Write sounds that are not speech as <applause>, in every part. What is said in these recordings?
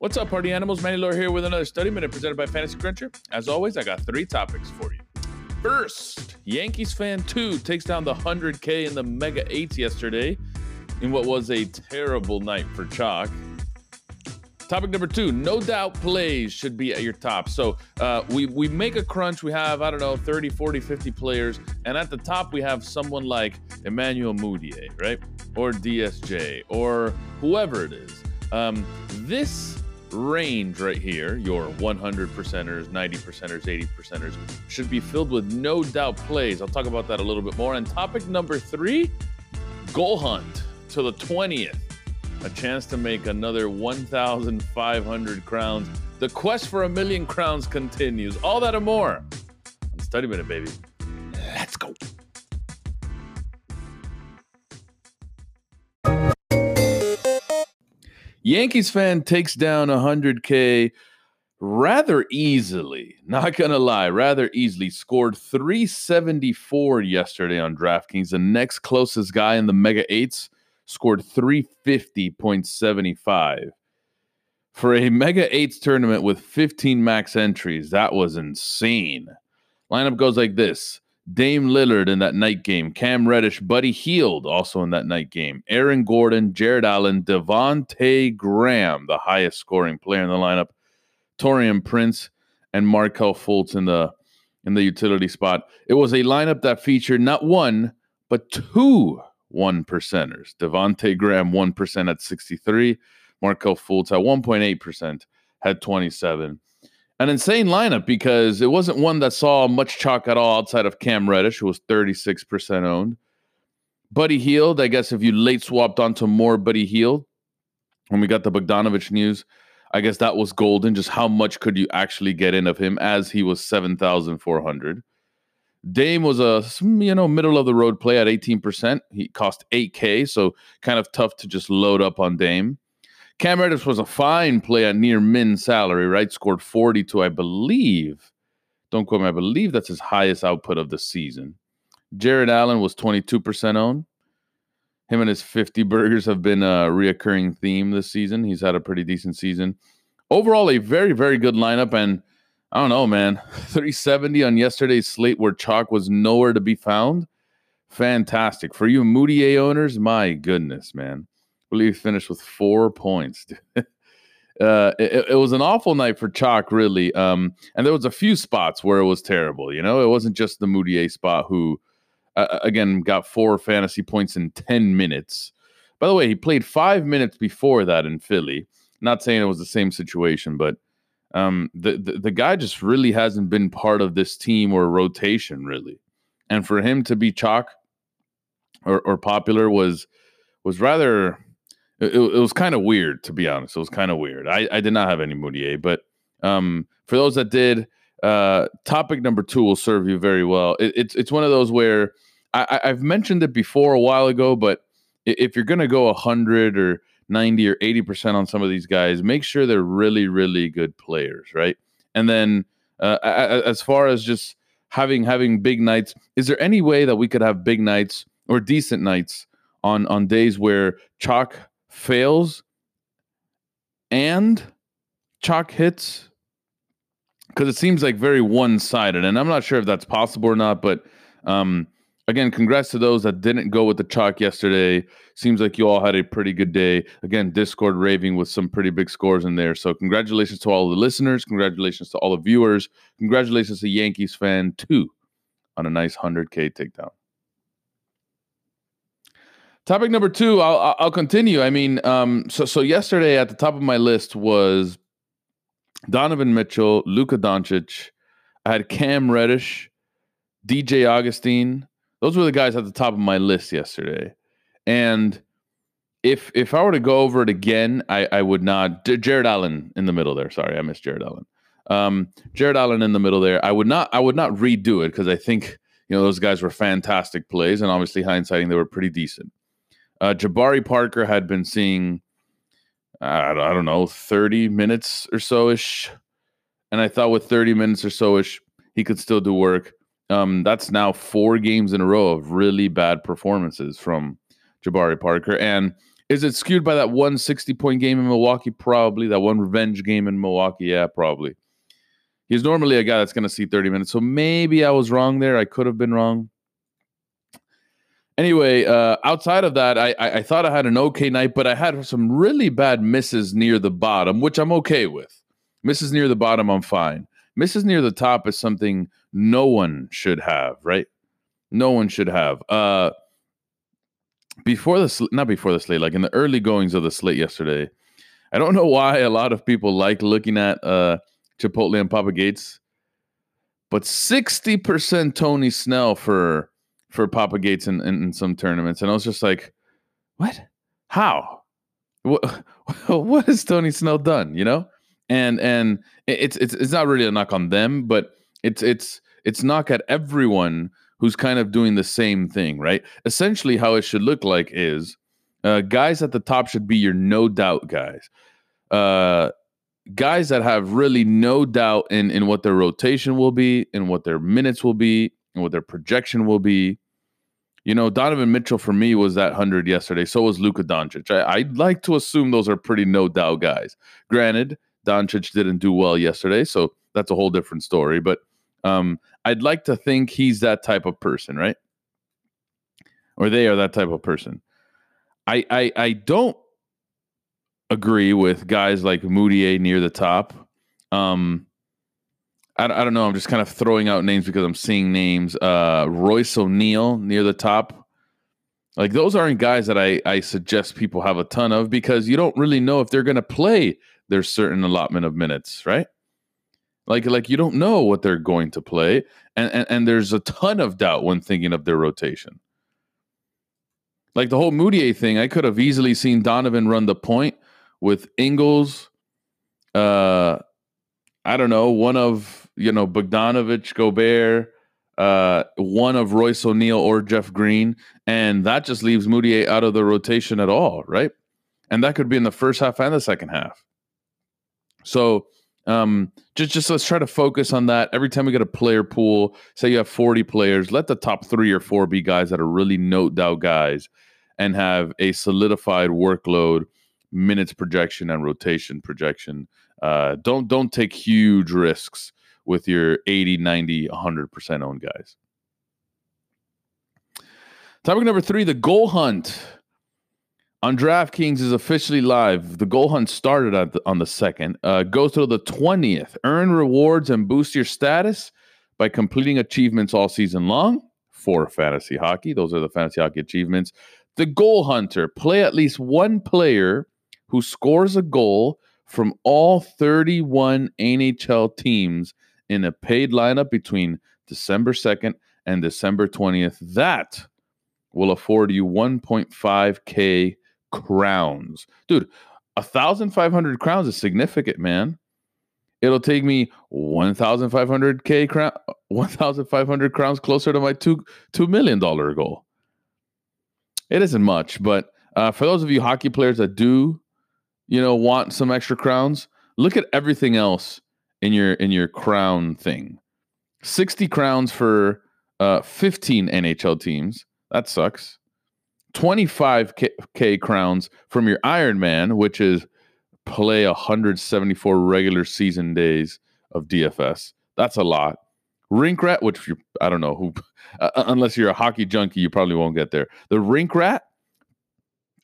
What's up, party animals? Manny Laura here with another study minute presented by Fantasy Cruncher. As always, I got three topics for you. First, Yankees fan two takes down the 100K in the Mega 8s yesterday in what was a terrible night for Chalk. Topic number two, no doubt plays should be at your top. So uh, we, we make a crunch. We have, I don't know, 30, 40, 50 players. And at the top, we have someone like Emmanuel Mudiay, right? Or DSJ, or whoever it is. Um, this range right here, your 100 percenters, 90 percenters, 80 percenters, should be filled with no doubt plays. I'll talk about that a little bit more. And topic number three goal hunt to the 20th. A chance to make another 1,500 crowns. The quest for a million crowns continues. All that and more on Study Minute, baby. Yankees fan takes down 100K rather easily. Not going to lie, rather easily. Scored 374 yesterday on DraftKings. The next closest guy in the Mega 8s scored 350.75. For a Mega 8s tournament with 15 max entries, that was insane. Lineup goes like this Dame Lillard in that night game, Cam Reddish, Buddy Hield also in that night game, Aaron Gordon, Jarrett Allen, Devonte Graham, the highest scoring player in the lineup, Taurean Prince, and Markelle Fultz in the in the utility spot. It was a lineup that featured not one but two one percenters. Devonte Graham one percent at sixty three, Markelle Fultz at one point eight percent had twenty seven an insane lineup because it wasn't one that saw much chalk at all outside of Cam Reddish, who was 36% owned. Buddy Hield, I guess if you late swapped onto more Buddy Hield, when we got the Bogdanovich news, I guess that was golden. Just how much could you actually get in of him as he was 7,400? Dame was a you know middle of the road play at 18%. He cost 8k, so kind of tough to just load up on Dame. Cam Reddish was a fine play at near min salary, right? Scored 42, I believe. Don't quote me, I believe that's his highest output of the season. Jarrett Allen was 22% owned. Him and his 50 burgers have been a reoccurring theme this season. He's had a pretty decent season. Overall, a very, very good lineup. And I don't know, man. <laughs> 370 on yesterday's slate where chalk was nowhere to be found. Fantastic. For you Mudiay owners, my goodness, man believe he finished with four points. <laughs> uh, it, it, was an awful night for Chalk, really. Um, and there was a few spots where it was terrible. You know, it wasn't just the Mudiay spot who, uh, again, got four fantasy points in ten minutes. By the way, he played five minutes before that in Philly. Not saying it was the same situation, but um, the, the the guy just really hasn't been part of this team or rotation, really. And for him to be chalk or, or popular was was rather it, it was kind of weird to be honest. It was kind of weird. I, I did not have any Mudiay, but um, for those that did, uh, topic number two will serve you very well. It, it's it's one of those where I, I've mentioned it before a while ago, but if you're gonna go hundred or 90 or 80% on some of these guys, make sure they're really, really good players, right? And then uh, as far as just having having big nights, is there any way that we could have big nights or decent nights on on days where chalk fails and chalk hits because it seems like very one-sided and i'm not sure if that's possible or not but um, again congrats to those that didn't go with the chalk yesterday. Seems like you all had a pretty good day. Again discord raving with some pretty big scores in there so congratulations to all the listeners congratulations to all the viewers congratulations to yankees fan two on a nice 100k takedown Topic number two, I'll I'll continue. I mean, um, so so yesterday at the top of my list was Donovan Mitchell, Luka Doncic. I had Cam Reddish, DJ Augustin. Those were the guys at the top of my list yesterday. And if if I were to go over it again, I, I would not. Jarrett Allen in the middle there. Sorry, I missed Jarrett Allen. Um, Jarrett Allen in the middle there. I would not. I would not redo it because I think you know those guys were fantastic plays, and obviously hindsighting they were pretty decent. Uh, Jabari Parker had been seeing, I don't know, 30 minutes or so ish. And I thought with 30 minutes or so ish, he could still do work. Um, that's now four games in a row of really bad performances from Jabari Parker. And Is it skewed by that one 60 point game in Milwaukee? Probably. That one revenge game in Milwaukee? Yeah, probably. He's normally a guy that's going to see 30 minutes. So maybe I was wrong there. I could have been wrong. Anyway, uh, outside of that, I, I, I thought I had an okay night, but I had some really bad misses near the bottom, which I'm okay with. Misses near the bottom, I'm fine. Misses near the top is something no one should have, right? No one should have. Uh, before the sl- not before the slate, like in the early goings of the slate yesterday, I don't know why a lot of people like looking at uh, Chipotle and Papa Gates, but sixty percent Tony Snell for for Papa Gates in, in, in, some tournaments, and I was just like, what? How? What <laughs> what has Tony Snell done? You know, and and it's it's it's not really a knock on them, but it's it's it's knock at everyone who's kind of doing the same thing, right? Essentially, how it should look like is uh, guys at the top should be your no doubt guys. Uh, guys that have really no doubt in, in what their rotation will be, in what their minutes will be, and what their projection will be. You know, Donovan Mitchell for me was that 100 yesterday. So was Luka Doncic. I, I'd like to assume those are pretty no doubt guys. Granted, Doncic didn't do well yesterday, so that's a whole different story. But um, I'd like to think he's that type of person, right? Or they are that type of person. I I, I don't agree with guys like Mudiay near the top. Um, I, I don't know. I'm just kind of throwing out names because I'm seeing names. Uh, Royce O'Neale near the top. Like those aren't guys that I, I suggest people have a ton of because you don't really know if they're going to play their certain allotment of minutes, right? Like like you don't know what they're going to play, and, and and there's a ton of doubt when thinking of their rotation. Like the whole Mudiay thing, I could have easily seen Donovan run the point with Ingles. Uh, I don't know, one of you know Bogdanovich, Gobert, uh, one of Royce O'Neale or Jeff Green, and that just leaves Mudiay out of the rotation at all, right? And that could be in the first half and the second half. So um, just just let's try to focus on that. Every time we get a player pool, say you have 40 players, let the top three or four be guys that are really no doubt guys and have a solidified workload, minutes projection, and rotation projection. Uh, don't don't take huge risks with your 80, 90, 100% owned guys. Topic number three the goal hunt on DraftKings is officially live. The goal hunt started the, on the second. Uh, go through the twentieth. Earn rewards and boost your status by completing achievements all season long for fantasy hockey. Those are the fantasy hockey achievements. The goal hunter. Play at least one player who scores a goal from all 31 NHL teams in a paid lineup between December 2nd and December 20th. That will afford you 1.5K crowns. Dude, a thousand five hundred crowns is significant, man. It'll take me one thousand five hundred k crown, <laughs> one thousand five hundred crowns closer to my two two million dollar goal. It isn't much, but uh, for those of you hockey players that do, you know, want some extra crowns, look at everything else in your in your crown thing. Sixty crowns for uh, fifteen NHL teams. That sucks. 25k crowns from your Iron Man, which is play 174 regular season days of DFS. That's a lot. Rink Rat, which you I don't know who, <laughs> uh, unless you're a hockey junkie, you probably won't get there. The Rink Rat,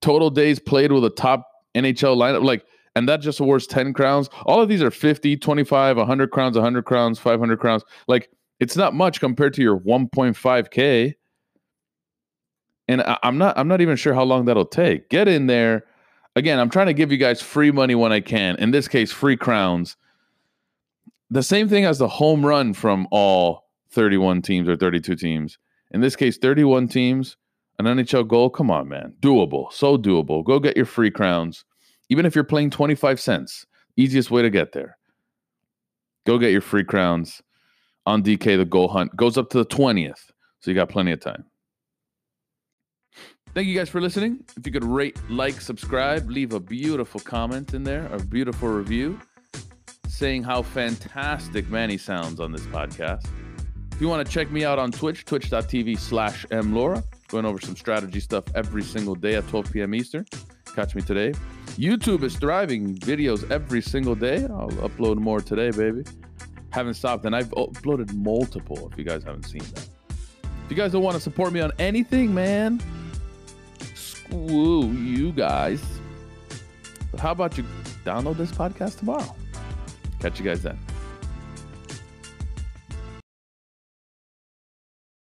total days played with a top NHL lineup, like, and that just awards 10 crowns. All of these are 50, 25, 100 crowns, 100 crowns, 500 crowns. Like, it's not much compared to your 1.5K and I, am not I'm not even sure how long that'll take. Get in there. Again, I'm trying to give you guys free money when I can. In this case, free crowns. The same thing as the home run from all 31 teams or 32 teams. In this case, 31 teams, an NHL goal. Come on, man. Doable. So doable. Go get your free crowns. Even if you're playing 25 cents, easiest way to get there. Go get your free crowns on DK. The goal hunt goes up to the 20th. So you got plenty of time. Thank you guys for listening. If you could rate, like, subscribe, leave a beautiful comment in there, a beautiful review saying how fantastic Manny sounds on this podcast. If you want to check me out on Twitch, twitch.tv slash mlaura, going over some strategy stuff every single day at 12 p.m. Eastern. Catch me today. YouTube is thriving. Videos every single day. I'll upload more today, baby. Haven't stopped, and I've uploaded multiple. If you guys haven't seen that, if you guys don't want to support me on anything, man, screw you guys. But how about you download this podcast tomorrow? Catch you guys then.